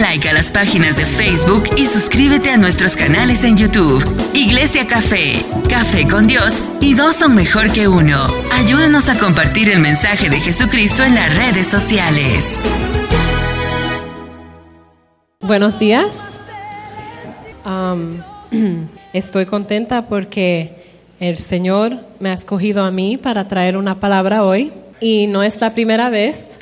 like a las páginas de Facebook y suscríbete a nuestros canales en YouTube. Iglesia Café, Café con Dios y dos son mejor que uno. Ayúdanos a compartir el mensaje de Jesucristo en las redes sociales. Buenos días. Estoy contenta porque el Señor me ha escogido a mí para traer una palabra hoy y no es la primera vez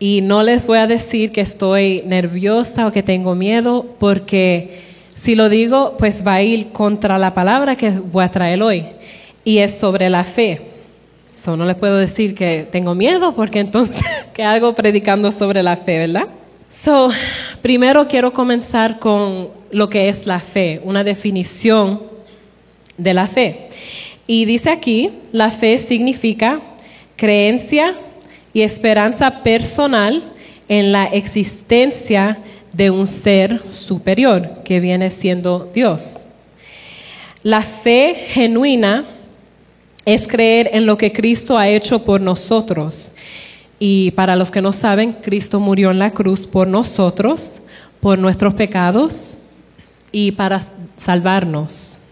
y no les voy a decir que estoy nerviosa o que tengo miedo, porque si lo digo, pues va a ir contra la palabra que voy a traer hoy. Y es sobre la fe. So, no les puedo decir que tengo miedo, porque entonces, ¿qué hago predicando sobre la fe, verdad? So, primero quiero comenzar con lo que es la fe, una definición de la fe. Y dice aquí, la fe significa creencia, y esperanza personal en la existencia de un ser superior que viene siendo Dios. La fe genuina es creer en lo que Cristo ha hecho por nosotros. Y para los que no saben, Cristo murió en la cruz por nosotros, por nuestros pecados y para salvarnos.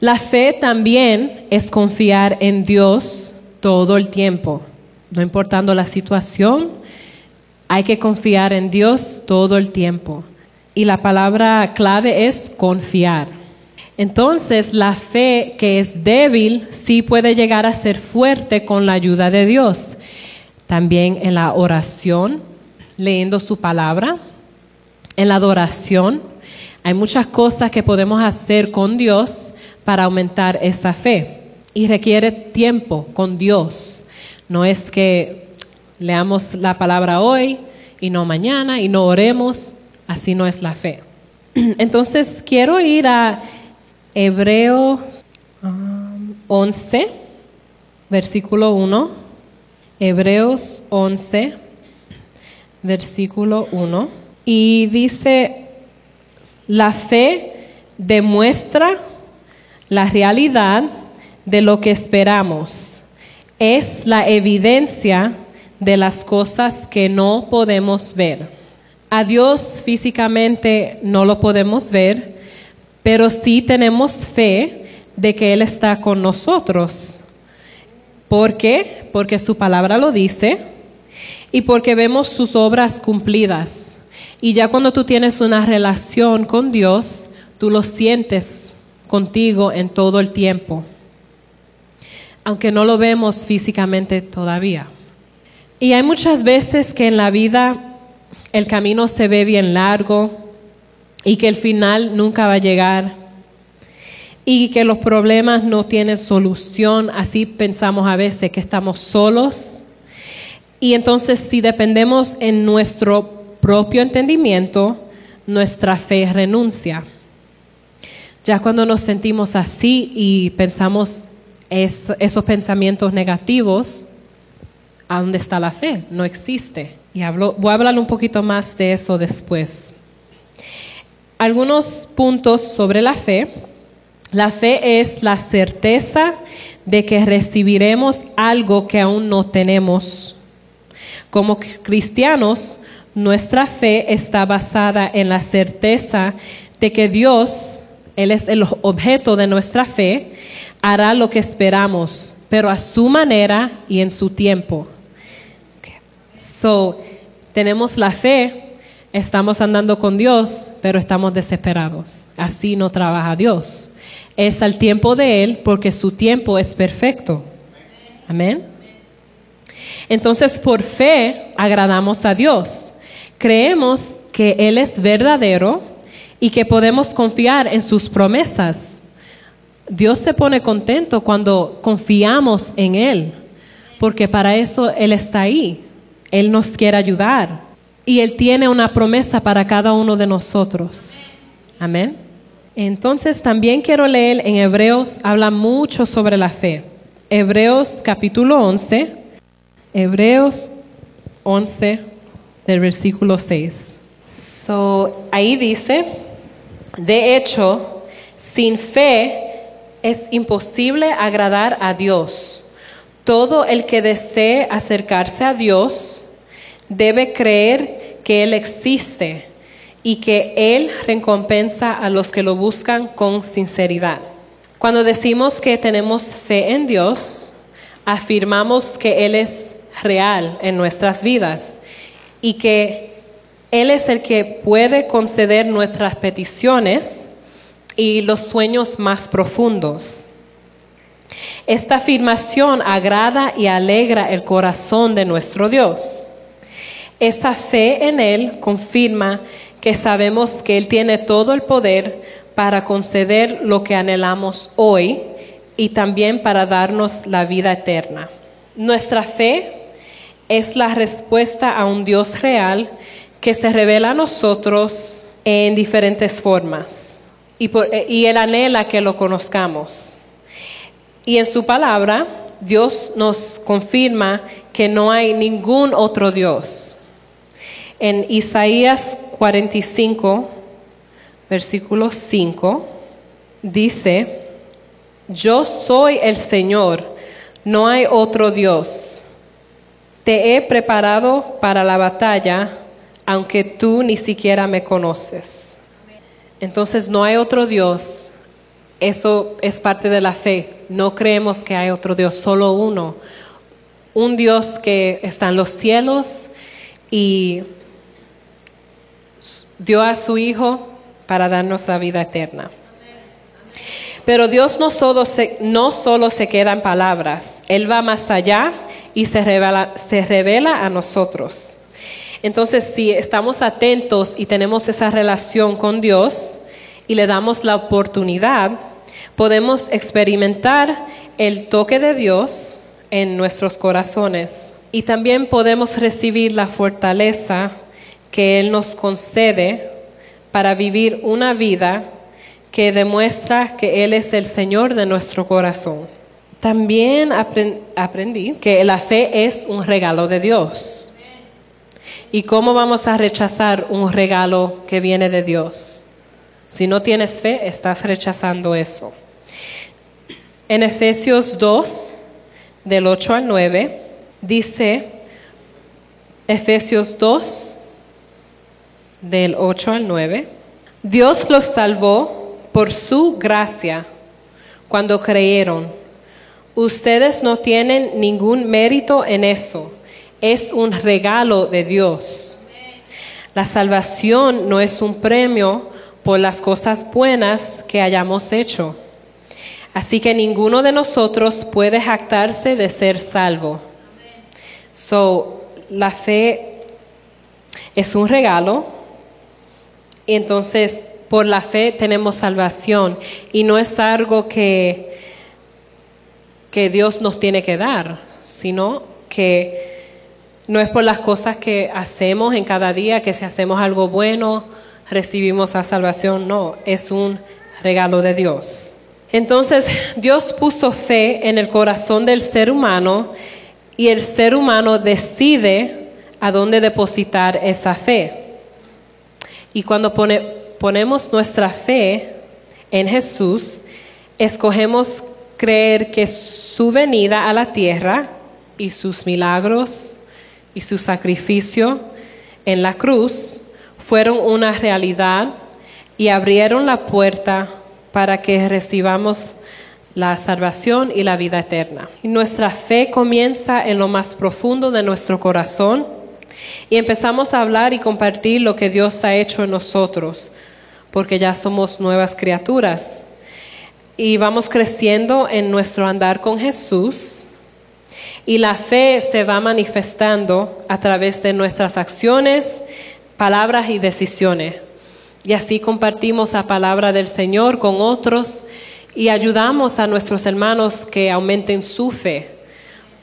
La fe también es confiar en Dios todo el tiempo no importando la situación, hay que confiar en Dios todo el tiempo. Y la palabra clave es confiar. Entonces, la fe que es débil sí puede llegar a ser fuerte con la ayuda de Dios. También en la oración, leyendo su palabra, en la adoración. Hay muchas cosas que podemos hacer con Dios para aumentar esa fe. Y requiere tiempo con Dios. No es que leamos la palabra hoy y no mañana y no oremos, así no es la fe. Entonces quiero ir a Hebreo 11, um, versículo 1. Hebreos 11, versículo 1. Y dice, la fe demuestra la realidad de lo que esperamos es la evidencia de las cosas que no podemos ver. A Dios físicamente no lo podemos ver, pero sí tenemos fe de que Él está con nosotros. ¿Por qué? Porque su palabra lo dice y porque vemos sus obras cumplidas. Y ya cuando tú tienes una relación con Dios, tú lo sientes contigo en todo el tiempo aunque no lo vemos físicamente todavía. Y hay muchas veces que en la vida el camino se ve bien largo y que el final nunca va a llegar y que los problemas no tienen solución, así pensamos a veces que estamos solos. Y entonces si dependemos en nuestro propio entendimiento, nuestra fe renuncia. Ya cuando nos sentimos así y pensamos esos pensamientos negativos, ¿a dónde está la fe? No existe. Y hablo, voy a hablar un poquito más de eso después. Algunos puntos sobre la fe. La fe es la certeza de que recibiremos algo que aún no tenemos. Como cristianos, nuestra fe está basada en la certeza de que Dios, Él es el objeto de nuestra fe, hará lo que esperamos, pero a su manera y en su tiempo. So, tenemos la fe, estamos andando con Dios, pero estamos desesperados. Así no trabaja Dios. Es al tiempo de Él porque su tiempo es perfecto. Amén. Entonces, por fe agradamos a Dios. Creemos que Él es verdadero y que podemos confiar en sus promesas. Dios se pone contento cuando confiamos en Él, porque para eso Él está ahí. Él nos quiere ayudar y Él tiene una promesa para cada uno de nosotros. Amén. Entonces también quiero leer en Hebreos, habla mucho sobre la fe. Hebreos capítulo 11, Hebreos 11 del versículo 6. So, ahí dice, de hecho, sin fe es imposible agradar a Dios. Todo el que desee acercarse a Dios debe creer que Él existe y que Él recompensa a los que lo buscan con sinceridad. Cuando decimos que tenemos fe en Dios, afirmamos que Él es real en nuestras vidas y que Él es el que puede conceder nuestras peticiones y los sueños más profundos. Esta afirmación agrada y alegra el corazón de nuestro Dios. Esa fe en Él confirma que sabemos que Él tiene todo el poder para conceder lo que anhelamos hoy y también para darnos la vida eterna. Nuestra fe es la respuesta a un Dios real que se revela a nosotros en diferentes formas y, y Él anhela que lo conozcamos. Y en su palabra, Dios nos confirma que no hay ningún otro Dios. En Isaías 45, versículo 5, dice, yo soy el Señor, no hay otro Dios. Te he preparado para la batalla, aunque tú ni siquiera me conoces. Entonces no hay otro Dios eso es parte de la fe. No creemos que hay otro Dios, solo uno. Un Dios que está en los cielos y dio a su Hijo para darnos la vida eterna. Pero Dios no solo, se, no solo se queda en palabras, Él va más allá y se revela, se revela a nosotros. Entonces, si estamos atentos y tenemos esa relación con Dios, y le damos la oportunidad, podemos experimentar el toque de Dios en nuestros corazones y también podemos recibir la fortaleza que Él nos concede para vivir una vida que demuestra que Él es el Señor de nuestro corazón. También aprendí que la fe es un regalo de Dios. ¿Y cómo vamos a rechazar un regalo que viene de Dios? Si no tienes fe, estás rechazando eso. En Efesios 2, del 8 al 9, dice, Efesios 2, del 8 al 9, Dios los salvó por su gracia cuando creyeron. Ustedes no tienen ningún mérito en eso, es un regalo de Dios. La salvación no es un premio por las cosas buenas que hayamos hecho. Así que ninguno de nosotros puede jactarse de ser salvo. So, la fe es un regalo. Y entonces, por la fe tenemos salvación. Y no es algo que, que Dios nos tiene que dar, sino que no es por las cosas que hacemos en cada día, que si hacemos algo bueno, recibimos la salvación, no, es un regalo de Dios. Entonces Dios puso fe en el corazón del ser humano y el ser humano decide a dónde depositar esa fe. Y cuando ponemos nuestra fe en Jesús, escogemos creer que su venida a la tierra y sus milagros y su sacrificio en la cruz fueron una realidad y abrieron la puerta para que recibamos la salvación y la vida eterna. Y nuestra fe comienza en lo más profundo de nuestro corazón y empezamos a hablar y compartir lo que Dios ha hecho en nosotros, porque ya somos nuevas criaturas. Y vamos creciendo en nuestro andar con Jesús y la fe se va manifestando a través de nuestras acciones, palabras y decisiones. Y así compartimos la palabra del Señor con otros y ayudamos a nuestros hermanos que aumenten su fe,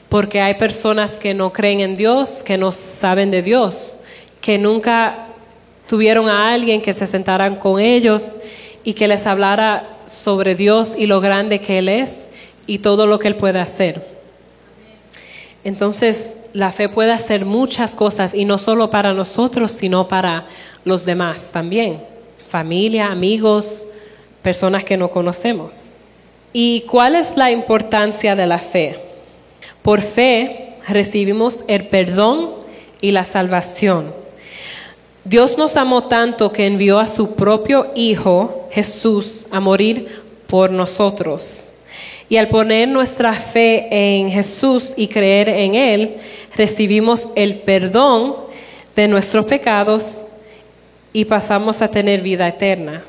porque hay personas que no creen en Dios, que no saben de Dios, que nunca tuvieron a alguien que se sentaran con ellos y que les hablara sobre Dios y lo grande que Él es y todo lo que Él puede hacer. Entonces, la fe puede hacer muchas cosas y no solo para nosotros, sino para los demás también, familia, amigos, personas que no conocemos. ¿Y cuál es la importancia de la fe? Por fe recibimos el perdón y la salvación. Dios nos amó tanto que envió a su propio Hijo, Jesús, a morir por nosotros. Y al poner nuestra fe en Jesús y creer en Él, recibimos el perdón de nuestros pecados y pasamos a tener vida eterna.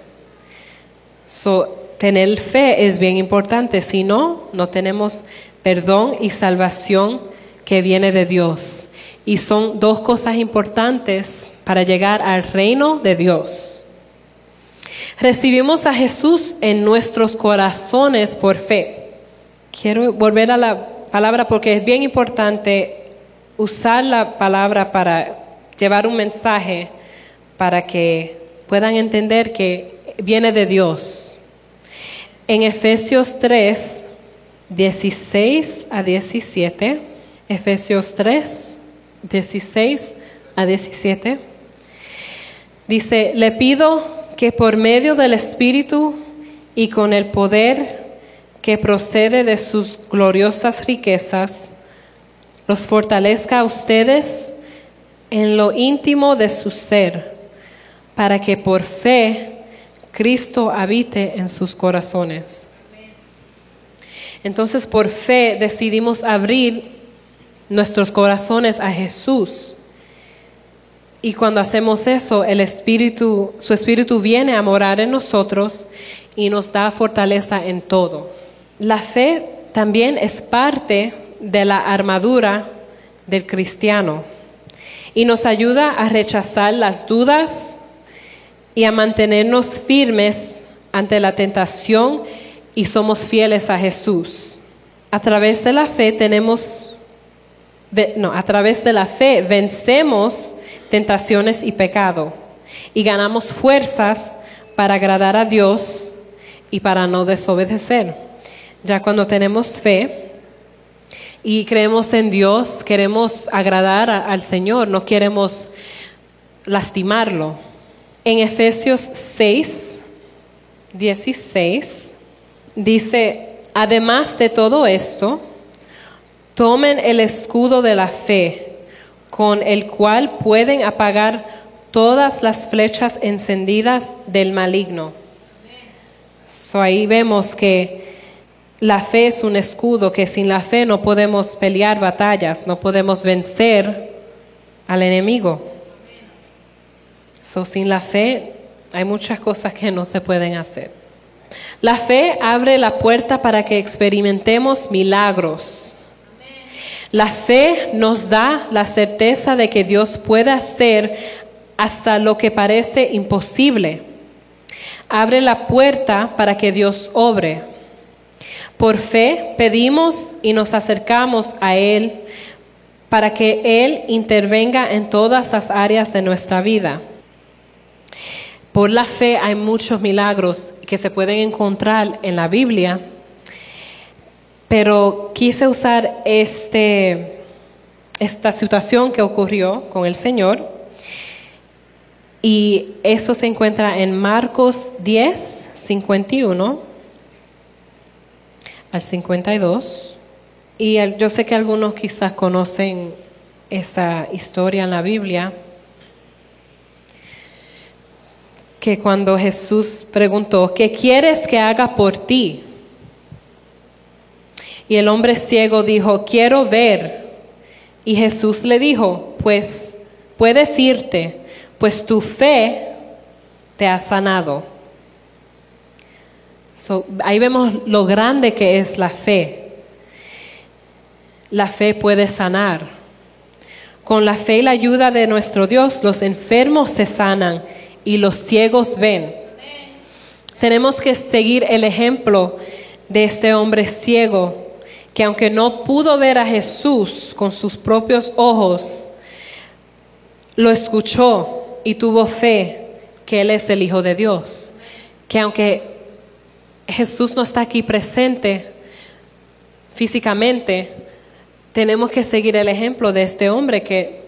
So, tener fe es bien importante, si no, no tenemos perdón y salvación que viene de Dios. Y son dos cosas importantes para llegar al reino de Dios. Recibimos a Jesús en nuestros corazones por fe. Quiero volver a la palabra porque es bien importante usar la palabra para llevar un mensaje para que puedan entender que viene de Dios. En Efesios 3, 16 a 17, Efesios 3, 16 a 17, dice, le pido que por medio del Espíritu y con el poder que procede de sus gloriosas riquezas, los fortalezca a ustedes en lo íntimo de su ser, para que por fe Cristo habite en sus corazones. Entonces por fe decidimos abrir nuestros corazones a Jesús. Y cuando hacemos eso, el Espíritu, su Espíritu viene a morar en nosotros y nos da fortaleza en todo. La fe también es parte de la armadura del cristiano y nos ayuda a rechazar las dudas y a mantenernos firmes ante la tentación y somos fieles a Jesús. A través de la fe tenemos, no, a través de la fe vencemos tentaciones y pecado y ganamos fuerzas para agradar a Dios y para no desobedecer. Ya cuando tenemos fe, y creemos en Dios, queremos agradar al Señor, no queremos lastimarlo. En Efesios 6, 16, dice, además de todo esto, tomen el escudo de la fe, con el cual pueden apagar todas las flechas encendidas del maligno. So ahí vemos que la fe es un escudo que sin la fe no podemos pelear batallas, no podemos vencer al enemigo. So, sin la fe hay muchas cosas que no se pueden hacer. La fe abre la puerta para que experimentemos milagros. La fe nos da la certeza de que Dios puede hacer hasta lo que parece imposible. Abre la puerta para que Dios obre. Por fe pedimos y nos acercamos a Él para que Él intervenga en todas las áreas de nuestra vida. Por la fe hay muchos milagros que se pueden encontrar en la Biblia, pero quise usar este, esta situación que ocurrió con el Señor y eso se encuentra en Marcos 10, 51 al 52. Y yo sé que algunos quizás conocen esa historia en la Biblia, que cuando Jesús preguntó, ¿qué quieres que haga por ti? Y el hombre ciego dijo, quiero ver. Y Jesús le dijo, pues puedes irte, pues tu fe te ha sanado ahí vemos lo grande que es la fe. La fe puede sanar. Con la fe y la ayuda de nuestro Dios, los enfermos se sanan y los ciegos ven. Tenemos que seguir el ejemplo de este hombre ciego, que aunque no pudo ver a Jesús con sus propios ojos, lo escuchó y tuvo fe que Él es el Hijo de Dios. Que aunque Jesús no está aquí presente físicamente, tenemos que seguir el ejemplo de este hombre que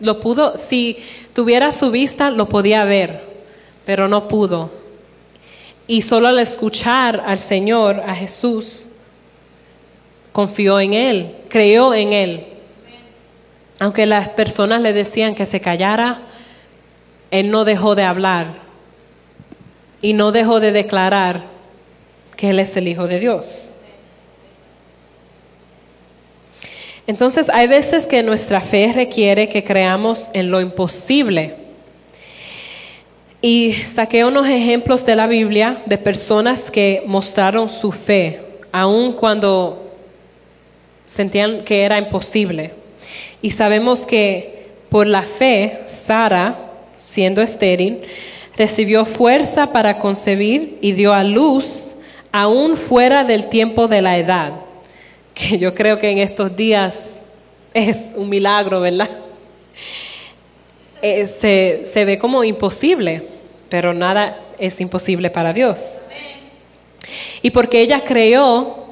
lo pudo, si tuviera su vista, lo podía ver, pero no pudo. Y solo al escuchar al Señor, a Jesús, confió en Él, creyó en Él. Aunque las personas le decían que se callara, él no dejó de hablar y no dejó de declarar que Él es el Hijo de Dios. Entonces hay veces que nuestra fe requiere que creamos en lo imposible. Y saqué unos ejemplos de la Biblia de personas que mostraron su fe, aun cuando sentían que era imposible. Y sabemos que por la fe, Sara, siendo estéril, recibió fuerza para concebir y dio a luz aún fuera del tiempo de la edad que yo creo que en estos días es un milagro, ¿verdad? Eh, se, se ve como imposible, pero nada es imposible para Dios. Y porque ella creyó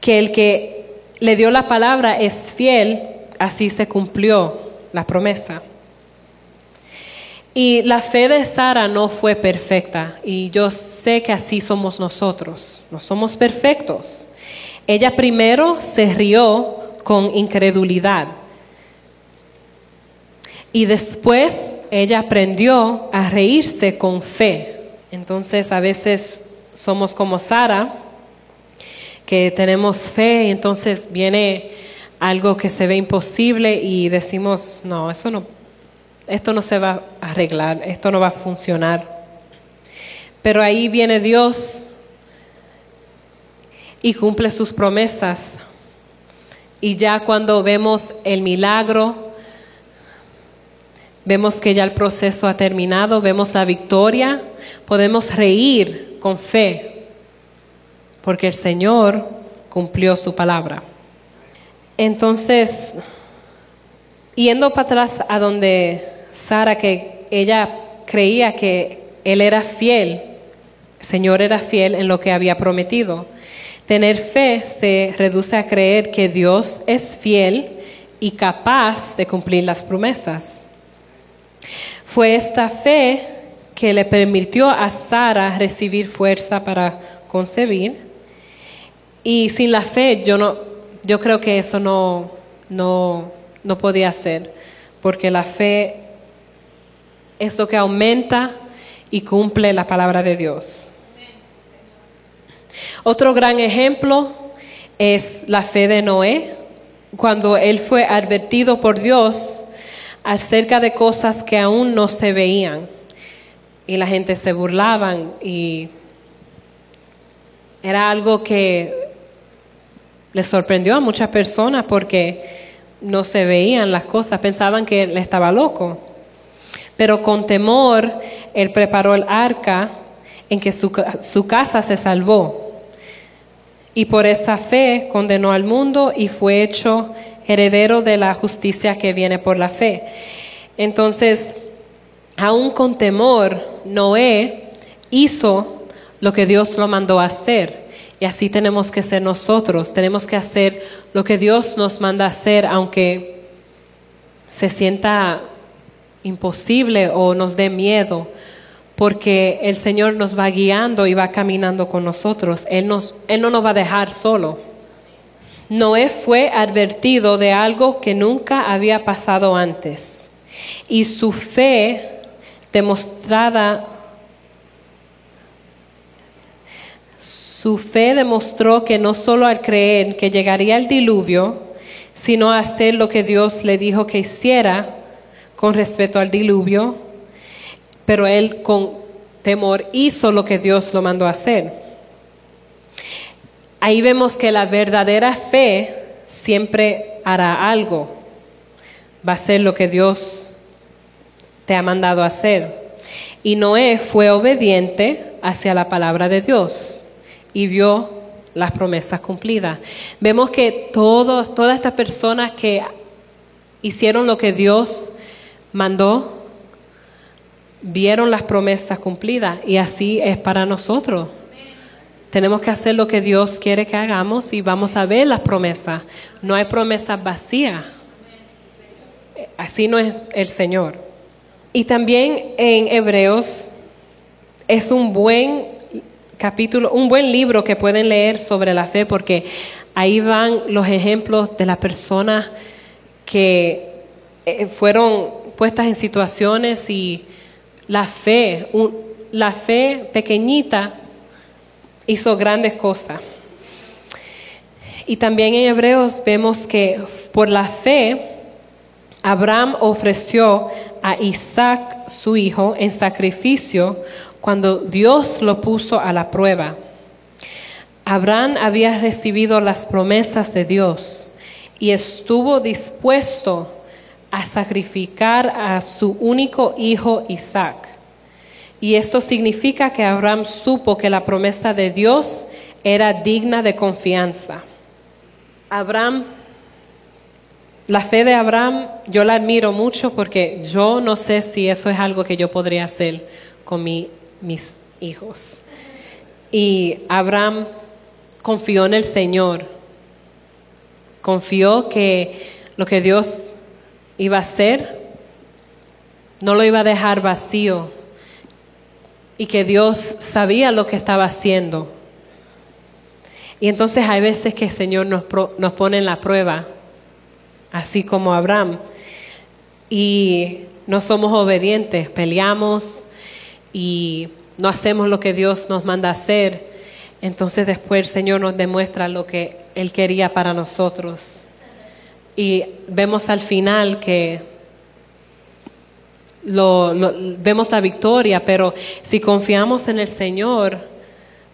que el que le dio la palabra es fiel, así se cumplió la promesa. Y la fe de Sara no fue perfecta, y yo sé que así somos nosotros, no somos perfectos. Ella primero se rió con incredulidad y después ella aprendió a reírse con fe. Entonces a veces somos como Sara, que tenemos fe y entonces viene algo que se ve imposible y decimos, no, eso no, esto no se va a arreglar, esto no va a funcionar. Pero ahí viene Dios y cumple sus promesas. Y ya cuando vemos el milagro, vemos que ya el proceso ha terminado, vemos la victoria, podemos reír con fe, porque el Señor cumplió su palabra. Entonces, yendo para atrás a donde Sara, que ella creía que él era fiel, el Señor era fiel en lo que había prometido. Tener fe se reduce a creer que Dios es fiel y capaz de cumplir las promesas. Fue esta fe que le permitió a Sara recibir fuerza para concebir. Y sin la fe yo no yo creo que eso no no no podía ser, porque la fe es lo que aumenta y cumple la palabra de Dios. Otro gran ejemplo es la fe de Noé, cuando él fue advertido por Dios acerca de cosas que aún no se veían. Y la gente se burlaban y era algo que le sorprendió a muchas personas porque no se veían las cosas, pensaban que él estaba loco. Pero con temor, él preparó el arca en que su, su casa se salvó y por esa fe condenó al mundo y fue hecho heredero de la justicia que viene por la fe. Entonces, aún con temor, Noé hizo lo que Dios lo mandó a hacer. Y así tenemos que ser nosotros, tenemos que hacer lo que Dios nos manda hacer, aunque se sienta imposible o nos dé miedo porque el Señor nos va guiando y va caminando con nosotros. Él, nos, Él no nos va a dejar solo. Noé fue advertido de algo que nunca había pasado antes y su fe demostrada su fe demostró que no solo al creer que llegaría el diluvio, sino a hacer lo que Dios le dijo que hiciera con respecto al diluvio, pero él con temor hizo lo que Dios lo mandó hacer. Ahí vemos que la verdadera fe siempre hará algo, va a ser lo que Dios te ha mandado hacer. Y Noé fue obediente hacia la palabra de Dios y vio las promesas cumplidas. Vemos que todos, todas estas personas que hicieron lo que Dios mandó, vieron las promesas cumplidas y así es para nosotros. Tenemos que hacer lo que Dios quiere que hagamos y vamos a ver las promesas. No hay promesas vacías. Así no es el Señor. Y también en Hebreos es un buen capítulo, un buen libro que pueden leer sobre la fe porque ahí van los ejemplos de las personas que eh, fueron puestas en situaciones y la fe, la fe pequeñita hizo grandes cosas. Y también en Hebreos vemos que por la fe Abraham ofreció a Isaac su hijo en sacrificio cuando Dios lo puso a la prueba. Abraham había recibido las promesas de Dios y estuvo dispuesto a sacrificar a su único hijo Isaac. Y esto significa que Abraham supo que la promesa de Dios era digna de confianza. Abraham, la fe de Abraham, yo la admiro mucho porque yo no sé si eso es algo que yo podría hacer con mis hijos. Y Abraham confió en el Señor, confió que lo que Dios iba a hacer no lo iba a dejar vacío y que Dios sabía lo que estaba haciendo. Y entonces hay veces que el Señor nos, nos pone en la prueba, así como Abraham, y no somos obedientes, peleamos y no hacemos lo que Dios nos manda hacer. Entonces después el Señor nos demuestra lo que Él quería para nosotros. Y vemos al final que lo, vemos la victoria, pero si confiamos en el Señor,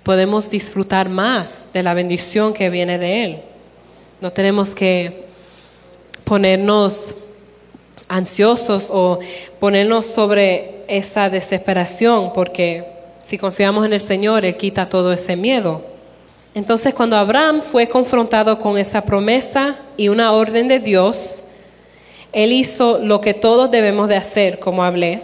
podemos disfrutar más de la bendición que viene de Él. No tenemos que ponernos ansiosos o ponernos sobre esa desesperación, porque si confiamos en el Señor, Él quita todo ese miedo. Entonces cuando Abraham fue confrontado con esa promesa y una orden de Dios, él hizo lo que todos debemos de hacer, como hablé.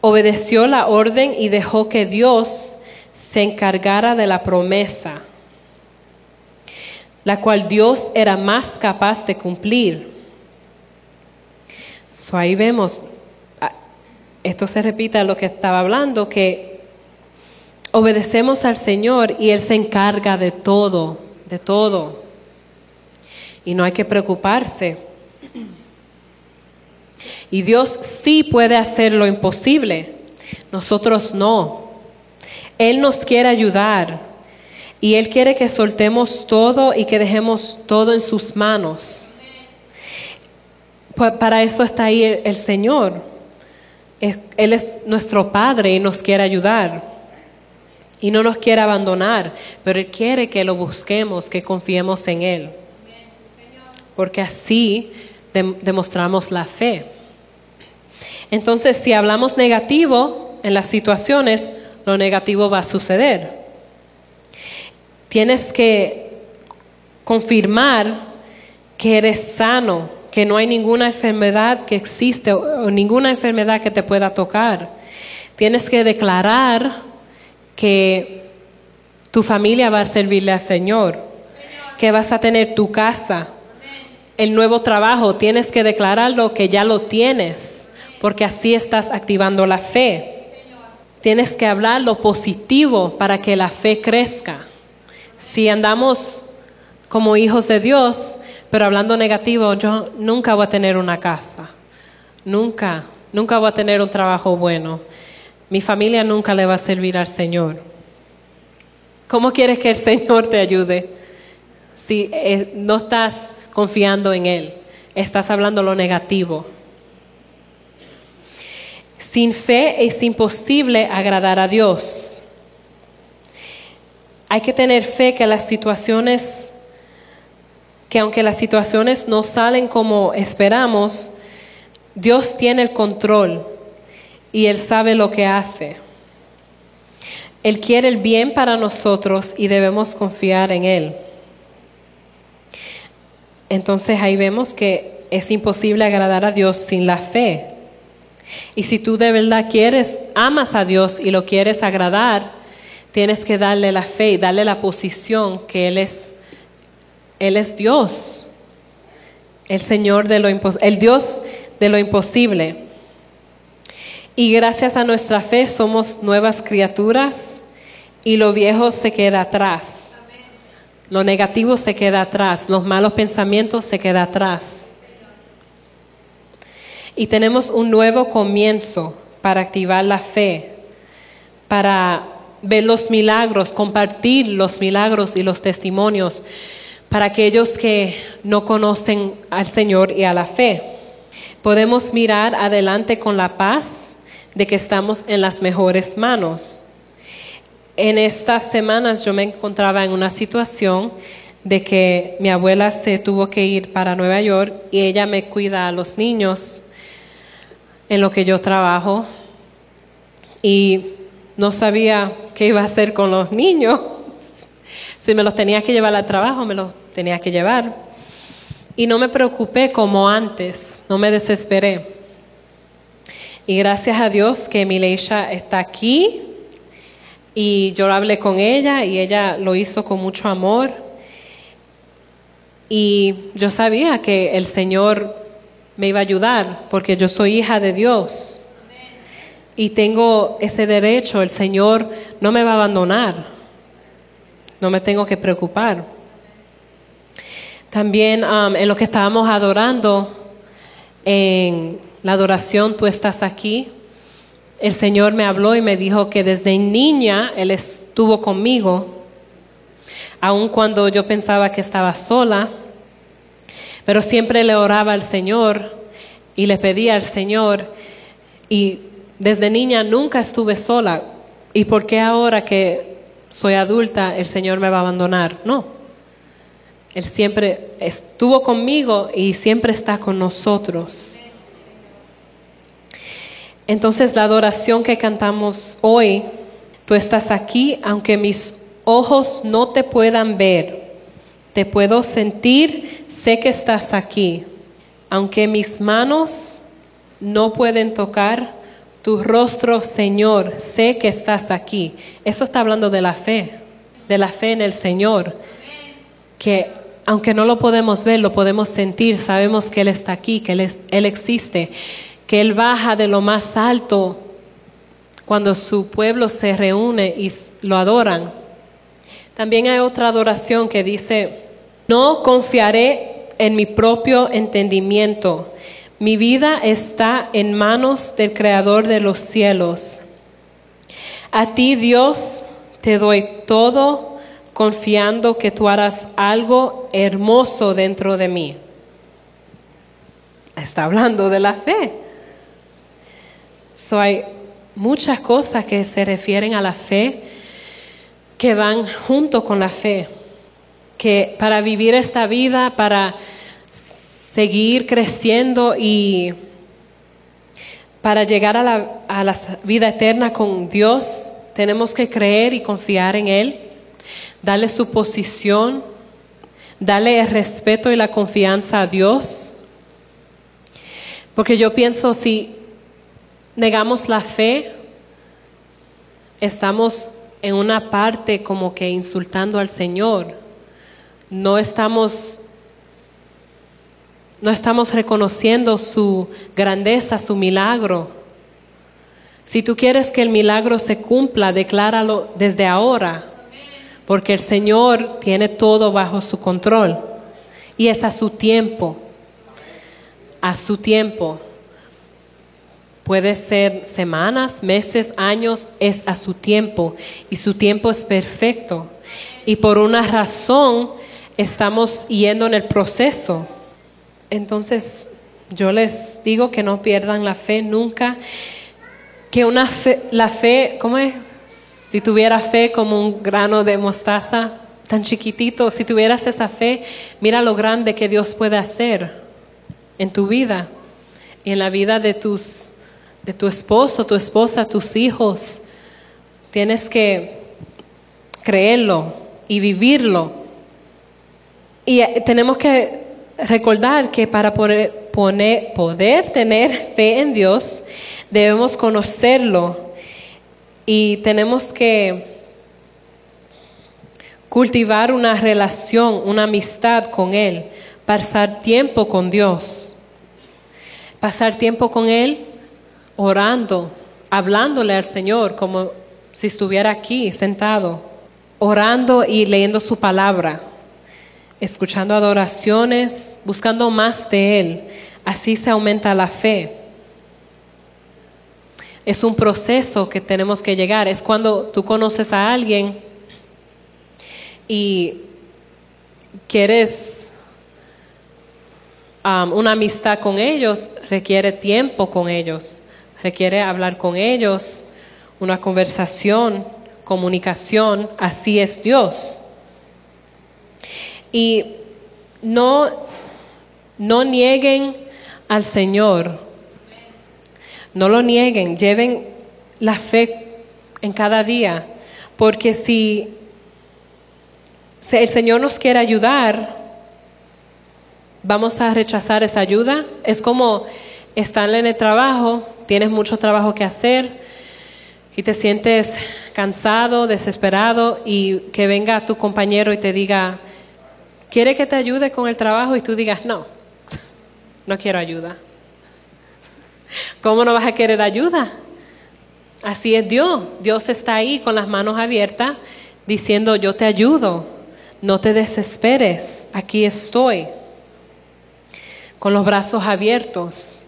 Obedeció la orden y dejó que Dios se encargara de la promesa, la cual Dios era más capaz de cumplir. ahí vemos, esto se repite a lo que estaba hablando, que obedecemos al Señor y Él se encarga de todo, de todo. Y no hay que preocuparse. Y Dios sí puede hacer lo imposible, nosotros no. Él nos quiere ayudar y Él quiere que soltemos todo y que dejemos todo en sus manos. Para eso está ahí el, Señor. Él es nuestro Padre y nos quiere ayudar y no nos quiere abandonar, pero Él quiere que lo busquemos, que confiemos en Él. Porque así demostramos la fe. Entonces, si hablamos negativo en las situaciones, lo negativo va a suceder. Tienes que confirmar que eres sano, que no hay ninguna enfermedad que existe o ninguna enfermedad que te pueda tocar. Tienes que declarar que tu familia va a servirle al Señor, que vas a tener tu casa, el nuevo trabajo, tienes que declararlo que ya lo tienes, porque así estás activando la fe. Tienes que hablar lo positivo para que la fe crezca. Si andamos como hijos de Dios, pero hablando negativo, yo nunca voy a tener una casa, nunca, nunca voy a tener un trabajo bueno mi familia nunca le va a servir al Señor. ¿Cómo quieres que el Señor te ayude si eh, no estás confiando en Él? Estás hablando lo negativo. Sin fe es imposible agradar a Dios. Hay que tener fe que las situaciones, que aunque las situaciones no salen como esperamos, Dios tiene el control y Él sabe lo que hace. Él quiere el bien para nosotros y debemos confiar en Él. Entonces ahí vemos que es imposible agradar a Dios sin la fe. Y si tú de verdad quieres, amas a Dios y lo quieres agradar, tienes que darle la fe y darle la posición que Él es, Él es Dios, el Señor de lo el Dios de lo imposible. Y gracias a nuestra fe somos nuevas criaturas y lo viejo se queda atrás. Lo negativo se queda atrás, los malos pensamientos se queda atrás. Y tenemos un nuevo comienzo para activar la fe, para ver los milagros, compartir los milagros y los testimonios para aquellos que no conocen al Señor y a la fe. Podemos mirar adelante con la paz de que estamos en las mejores manos. En estas semanas yo me encontraba en una situación de que mi abuela se tuvo que ir para Nueva York y ella me cuida a los niños en lo que yo trabajo y no sabía qué iba a hacer con los niños. Si me los tenía que llevar al trabajo, me los tenía que llevar. Y no me preocupé como antes, no me desesperé. Y gracias a Dios que Mileisha está aquí y yo hablé con ella y ella lo hizo con mucho amor. Y yo sabía que el Señor me iba a ayudar porque yo soy hija de Dios. Y tengo ese derecho, el Señor no me va a abandonar. No me tengo que preocupar. También um, en lo que estábamos adorando, en la adoración, tú estás aquí. El Señor me habló y me dijo que desde niña Él estuvo conmigo, aun cuando yo pensaba que estaba sola, pero siempre le oraba al Señor y le pedía al Señor y desde niña nunca estuve sola. ¿Y por qué ahora que soy adulta el Señor me va a abandonar? No. Él siempre estuvo conmigo y siempre está con nosotros. Entonces la adoración que cantamos hoy, tú estás aquí, aunque mis ojos no te puedan ver, te puedo sentir, sé que estás aquí. Aunque mis manos no pueden tocar, tu rostro, Señor, sé que estás aquí. Eso está hablando de la fe, de la fe en el Señor. Que aunque no lo podemos ver, lo podemos sentir, sabemos que Él está aquí, que Él, Él existe, que Él baja de lo más alto cuando su pueblo se reúne y lo adoran. También hay otra adoración que dice, no confiaré en mi propio entendimiento mi vida está en manos del Creador de los cielos. A ti, Dios, te doy todo confiando que tú harás algo hermoso dentro de mí. Está hablando de la fe. So, hay muchas cosas que se refieren a la fe que van junto con la fe. Que para vivir esta vida, para seguir creciendo y para llegar a la, a la, vida eterna con Dios, tenemos que creer y confiar en Él, darle su posición, darle el respeto y la confianza a Dios. Porque yo pienso, si negamos la fe, estamos en una parte como que insultando al Señor. No estamos no estamos reconociendo su grandeza, su milagro. Si tú quieres que el milagro se cumpla, decláralo desde ahora, porque el Señor tiene todo bajo su control y es a su tiempo, a su tiempo. Puede ser semanas, meses, años, es a su tiempo y su tiempo es perfecto. Y por una razón estamos yendo en el proceso. Entonces, yo les digo que no pierdan la fe nunca, que una fe, la fe, ¿cómo es? Si tuviera fe como un grano de mostaza tan chiquitito, si tuvieras esa fe, mira lo grande que Dios puede hacer en tu vida y en la vida de tus de tu esposo, tu esposa, tus hijos. Tienes que creerlo y vivirlo. Y eh, tenemos que recordar que para poder, poder tener fe en Dios, debemos conocerlo y tenemos que cultivar una relación, una amistad con Él, pasar tiempo con Dios, pasar tiempo con Él orando, hablándole al Señor como si estuviera aquí sentado, orando y leyendo su palabra escuchando adoraciones, buscando más de Él. Así se aumenta la fe. es un proceso que tenemos que llegar. Es cuando tú conoces a alguien y quieres um, una amistad con ellos, requiere tiempo con ellos, requiere hablar con ellos, una conversación, comunicación, así es Dios. Y no, no nieguen al Señor, no lo nieguen, lleven la fe en cada día, porque si el Señor nos quiere ayudar, vamos a rechazar esa ayuda. Es como estar en el trabajo, tienes mucho trabajo que hacer y te sientes cansado, desesperado y que venga tu compañero y te diga, quiere que te ayude con el trabajo y tú digas, no, no quiero ayuda. ¿Cómo no vas a querer ayuda? Así es Dios. Dios está ahí con las manos abiertas diciendo, yo te ayudo, no te desesperes, aquí estoy, con los brazos abiertos.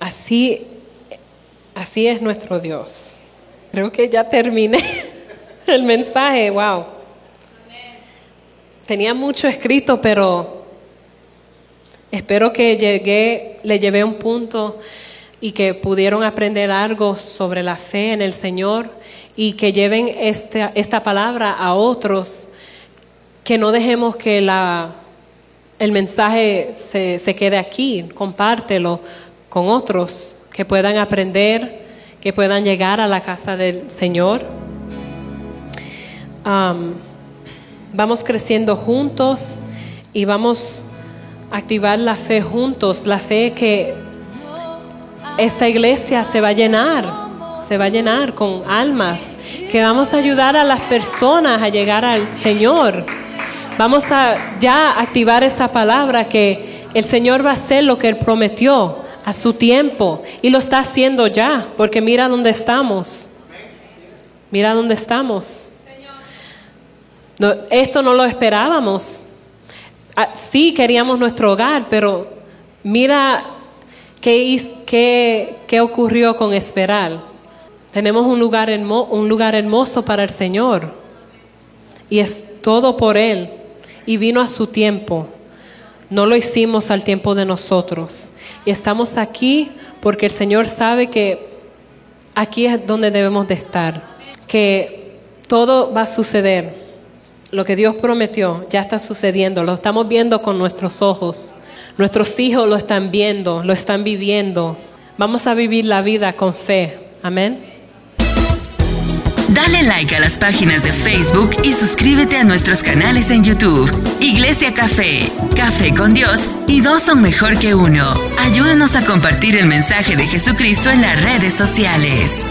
Así, así es nuestro Dios. Creo que ya terminé el mensaje, wow. Tenía mucho escrito, pero espero que llegué, le llevé un punto y que pudieron aprender algo sobre la fe en el Señor y que lleven esta, esta palabra a otros, que no dejemos que la, el mensaje se, se quede aquí, compártelo con otros que puedan aprender, que puedan llegar a la casa del Señor. Vamos creciendo juntos y vamos a activar la fe juntos, la fe que esta iglesia se va a llenar, se va a llenar con almas, que vamos a ayudar a las personas a llegar al Señor. Vamos a ya activar esa palabra que el Señor va a hacer lo que Él prometió a su tiempo y lo está haciendo ya, porque mira dónde estamos. Mira dónde estamos. Esto no lo esperábamos. Ah, sí queríamos nuestro hogar, pero mira qué, qué, qué ocurrió con esperar. Tenemos un lugar, un lugar hermoso para el Señor y es todo por Él y vino a su tiempo. No lo hicimos al tiempo de nosotros. Y estamos aquí porque el Señor sabe que aquí es donde debemos de estar. Que todo va a suceder. Lo que Dios prometió ya está sucediendo. Lo estamos viendo con nuestros ojos. Nuestros hijos lo están viendo, lo están viviendo. Vamos a vivir la vida con fe. Amén. Dale like a las páginas de Facebook y suscríbete a nuestros canales en YouTube. Iglesia Café, Café con Dios y dos son mejor que uno. Ayúdanos a compartir el mensaje de Jesucristo en las redes sociales.